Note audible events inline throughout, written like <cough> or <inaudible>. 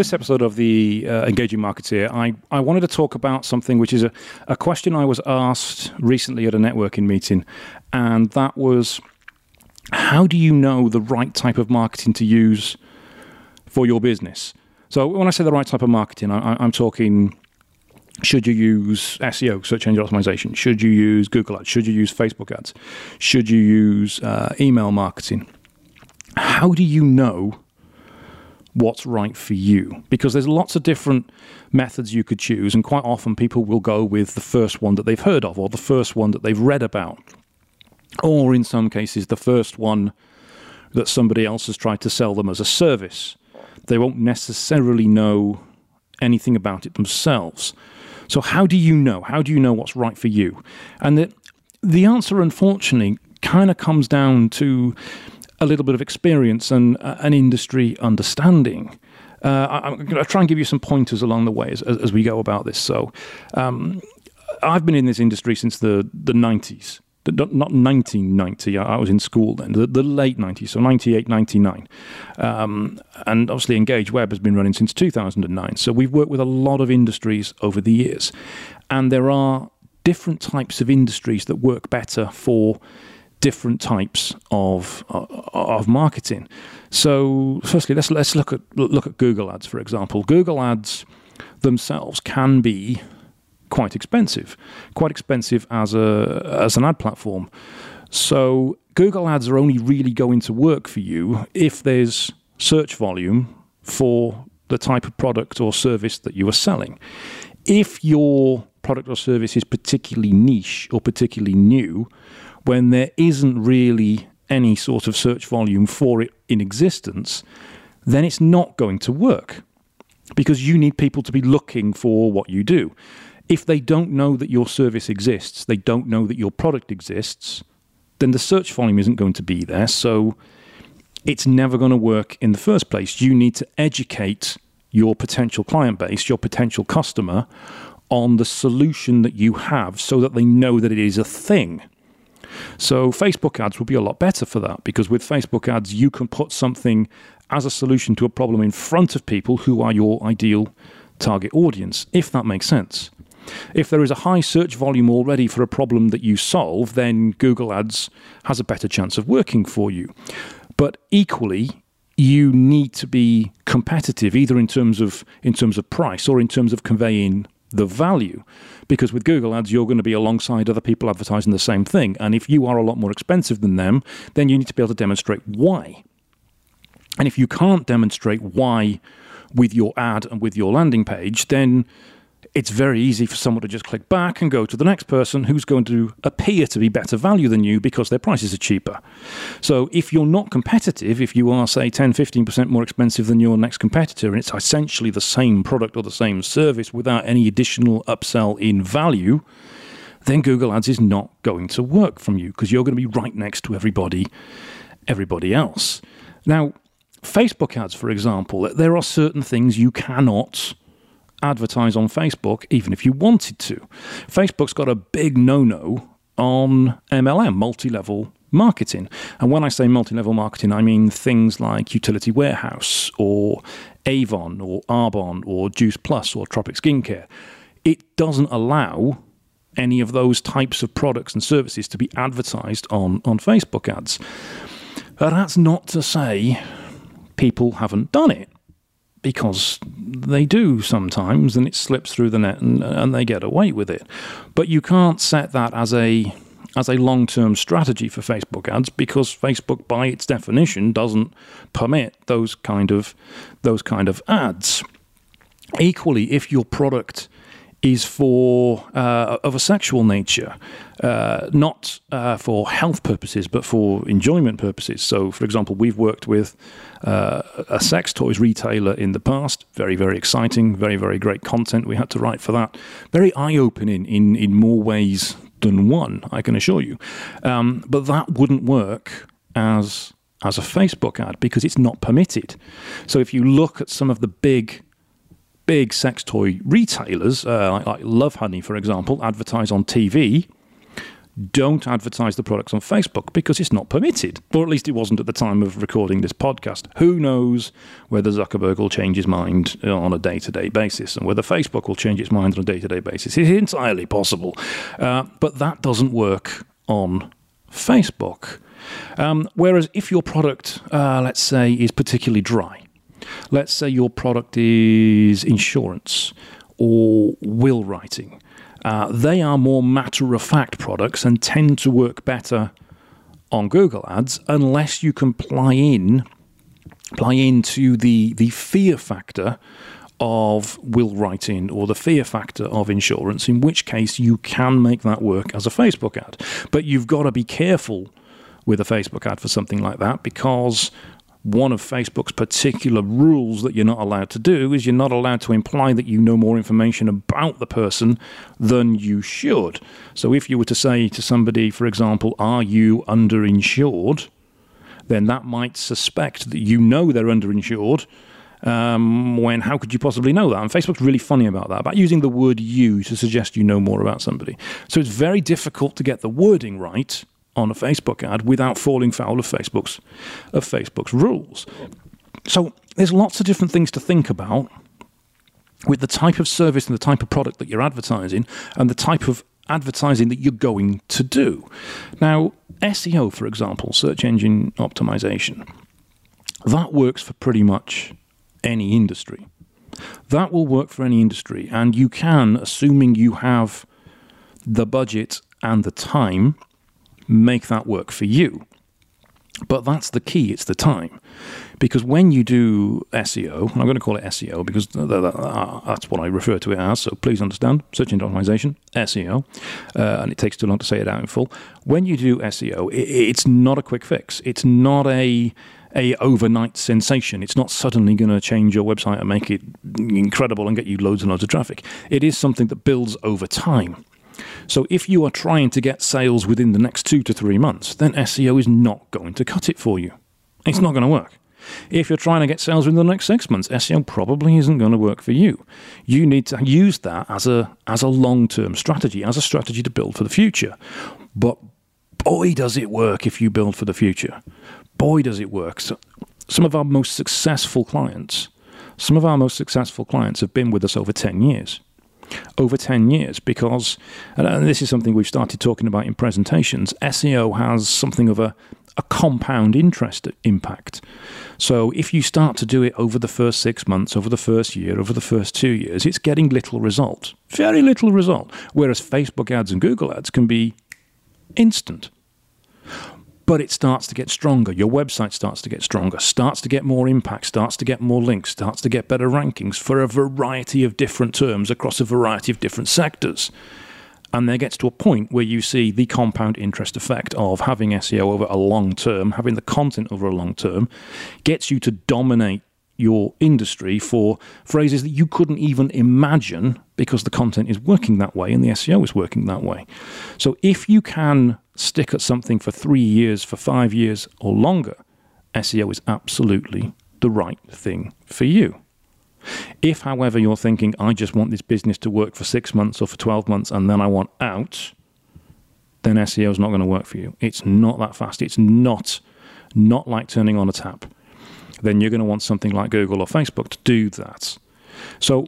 this episode of the uh, Engaging Marketeer, I, I wanted to talk about something which is a, a question I was asked recently at a networking meeting, and that was how do you know the right type of marketing to use for your business? So, when I say the right type of marketing, I, I'm talking should you use SEO, search engine optimization? Should you use Google Ads? Should you use Facebook ads? Should you use uh, email marketing? How do you know what's right for you? Because there's lots of different methods you could choose, and quite often people will go with the first one that they've heard of or the first one that they've read about, or in some cases, the first one that somebody else has tried to sell them as a service. They won't necessarily know anything about it themselves. So, how do you know? How do you know what's right for you? And the, the answer, unfortunately, kind of comes down to a little bit of experience and uh, an industry understanding. Uh, I, am going to try and give you some pointers along the way as, as, as we go about this. So, um, I've been in this industry since the, the 90s. The, not 1990, I was in school then, the, the late 90s, so 98, 99. Um, and obviously, Engage Web has been running since 2009. So we've worked with a lot of industries over the years. And there are different types of industries that work better for different types of uh, of marketing. So, firstly, let's let's look at look at Google Ads, for example. Google Ads themselves can be quite expensive, quite expensive as a as an ad platform. So, Google Ads are only really going to work for you if there's search volume for the type of product or service that you are selling. If your product or service is particularly niche or particularly new, when there isn't really any sort of search volume for it in existence, then it's not going to work because you need people to be looking for what you do. If they don't know that your service exists, they don't know that your product exists, then the search volume isn't going to be there. So it's never going to work in the first place. You need to educate your potential client base, your potential customer, on the solution that you have so that they know that it is a thing. So Facebook ads would be a lot better for that because with Facebook ads, you can put something as a solution to a problem in front of people who are your ideal target audience, if that makes sense. If there is a high search volume already for a problem that you solve, then Google Ads has a better chance of working for you. But equally, you need to be competitive either in terms of in terms of price or in terms of conveying the value. Because with Google Ads, you're going to be alongside other people advertising the same thing. And if you are a lot more expensive than them, then you need to be able to demonstrate why. And if you can't demonstrate why with your ad and with your landing page, then it's very easy for someone to just click back and go to the next person who's going to appear to be better value than you because their prices are cheaper. So if you're not competitive, if you are, say, 10, 15% more expensive than your next competitor, and it's essentially the same product or the same service without any additional upsell in value, then Google Ads is not going to work from you because you're going to be right next to everybody, everybody else. Now, Facebook ads, for example, there are certain things you cannot advertise on Facebook, even if you wanted to. Facebook's got a big no no on MLM, multi level marketing. And when I say multi level marketing, I mean things like Utility Warehouse or Avon or Arbonne or Juice Plus or Tropic Skincare. It doesn't allow any of those types of products and services to be advertised on, on Facebook ads. But that's not to say people haven't done it because they do sometimes and it slips through the net and, and they get away with it. But you can't set that as a as a long-term strategy for Facebook ads because Facebook by its definition doesn't permit those kind of those kind of ads. Equally, if your product is for uh, of a sexual nature, uh, not uh, for health purposes, but for enjoyment purposes. So, for example, we've worked with uh, a sex toys retailer in the past. Very, very exciting. Very, very great content we had to write for that. Very eye opening in in more ways than one. I can assure you. Um, but that wouldn't work as as a Facebook ad because it's not permitted. So, if you look at some of the big big sex toy retailers, uh, like, like Lovehoney, for example, advertise on TV, don't advertise the products on Facebook because it's not permitted, or at least it wasn't at the time of recording this podcast. Who knows whether Zuckerberg will change his mind on a day to day basis and whether Facebook will change its mind on a day to day basis? It's entirely possible. Uh, but that doesn't work on Facebook. Um, whereas if your product, uh, let's say, is particularly dry, let's say your product is insurance or will writing, uh, they are more matter of fact products and tend to work better on Google Ads unless you can ply in ply into the the fear factor of will writing or the fear factor of insurance, in which case you can make that work as a Facebook ad. But you've got to be careful with a Facebook ad for something like that because one of Facebook's particular rules that you're not allowed to do is you're not allowed to imply that you know more information about the person than you should. So if you were to say to somebody, for example, are you underinsured? Then that might suspect that you know they're underinsured. Um, when how could you possibly know that? And Facebook's really funny about that, about using the word you to suggest you know more about somebody. So it's very difficult to get the wording right on a Facebook ad without falling foul of Facebook's of Facebook's rules. So there's lots of different things to think about with the type of service and the type of product that you're advertising and the type of advertising that you're going to do. Now, SEO, for example, search engine optimization, that works for pretty much any industry. That will work for any industry, and you can, assuming you have the budget and the time, make that work for you. But that's the key, it's the time. Because when you do SEO, I'm going to call it SEO because uh, that's what I refer to it as, so please understand search engine optimization, SEO, uh, and it takes too long to say it out in full. When you do SEO, it's not a quick fix. It's not a a overnight sensation. It's not suddenly going to change your website and make it incredible and get you loads and loads of traffic. It is something that builds over time. So if you are trying to get sales within the next two to three months, then SEO is not going to cut it for you. It's not going to work. If you're trying to get sales within the next six months, SEO probably isn't going to work for you. You need to use that as a as a long term strategy, as a strategy to build for the future. But boy, does it work if you build for the future. Boy, does it work. So some of our most successful clients, some of our most successful clients have been with us over 10 years over 10 years because, and this is something we've started talking about in presentations, SEO has something of a, a compound interest impact. So if you start to do it over the first six months, over the first year, over the first two years, it's getting little result, very little result. Whereas Facebook ads and Google ads can be instant but it starts to get stronger. Your website starts to get stronger, starts to get more impact, starts to get more links, starts to get better rankings for a variety of different terms across a variety of different sectors. And there gets to a point where you see the compound interest effect of having SEO over a long term, having the content over a long term, gets you to dominate your industry for phrases that you couldn't even imagine because the content is working that way and the SEO is working that way. So if you can stick at something for three years, for five years, or longer, SEO is absolutely the right thing for you. If, however, you're thinking, I just want this business to work for six months or for 12 months and then I want out, then SEO is not going to work for you. It's not that fast. It's not, not like turning on a tap. Then you're going to want something like Google or Facebook to do that. So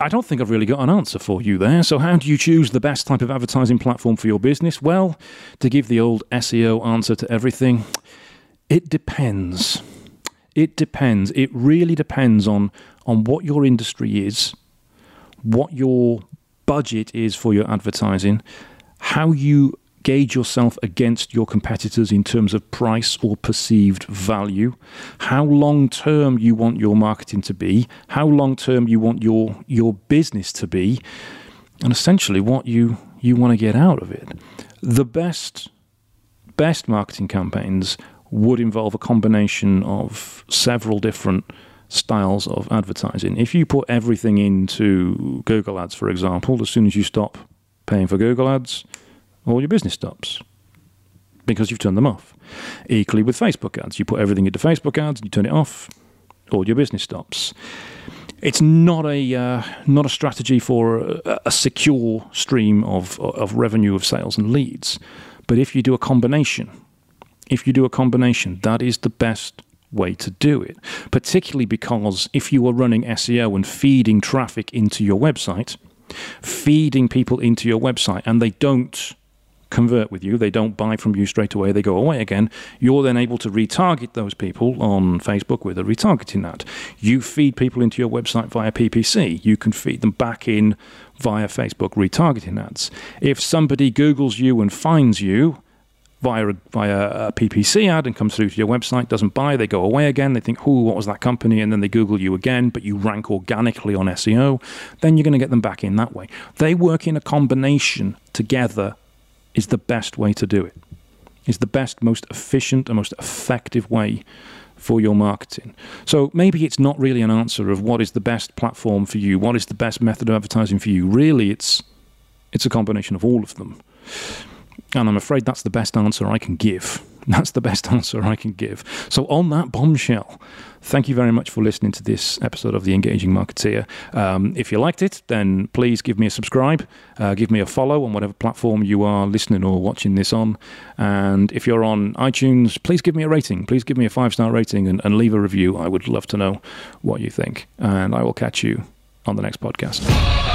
I don't think I've really got an answer for you there. So, how do you choose the best type of advertising platform for your business? Well, to give the old SEO answer to everything, it depends. It depends. It really depends on, on what your industry is, what your budget is for your advertising, how you gauge yourself against your competitors in terms of price or perceived value, how long term you want your marketing to be, how long term you want your your business to be, and essentially what you you want to get out of it. The best best marketing campaigns would involve a combination of several different styles of advertising. If you put everything into Google Ads, for example, as soon as you stop paying for Google Ads, all your business stops because you've turned them off. Equally with Facebook ads, you put everything into Facebook ads, and you turn it off, all your business stops. it's not a uh, not a strategy for a, a, secure stream of of revenue of sales and leads. But if you do a combination, if you do a combination, that is the best way to do it. Particularly because if you are running SEO and feeding traffic into your website, feeding people into your website, and they don't convert with you, they don't buy from you straight away, they go away again, you're then able to retarget those people on Facebook with a retargeting ad. You feed people into your website via PPC, you can feed them back in via Facebook retargeting ads. If somebody Googles you and finds you, via a, via a PPC ad and comes through to your website, doesn't buy, they go away again, they think, oh, what was that company? And then they Google you again, but you rank organically on SEO, then you're going to get them back in that way. They work in a combination together is the best way to do it. Is the best, most efficient, and most effective way for your marketing. So maybe it's not really an answer of what is the best platform for you, what is the best method of advertising for you. Really, it's it's a combination of all of them. And I'm afraid that's the best answer I can give. <laughs> That's the best answer I can give. So, on that bombshell, thank you very much for listening to this episode of The Engaging Marketeer. Um, if you liked it, then please give me a subscribe, uh, give me a follow on whatever platform you are listening or watching this on. And if you're on iTunes, please give me a rating. Please give me a five star rating and, and leave a review. I would love to know what you think. And I will catch you on the next podcast.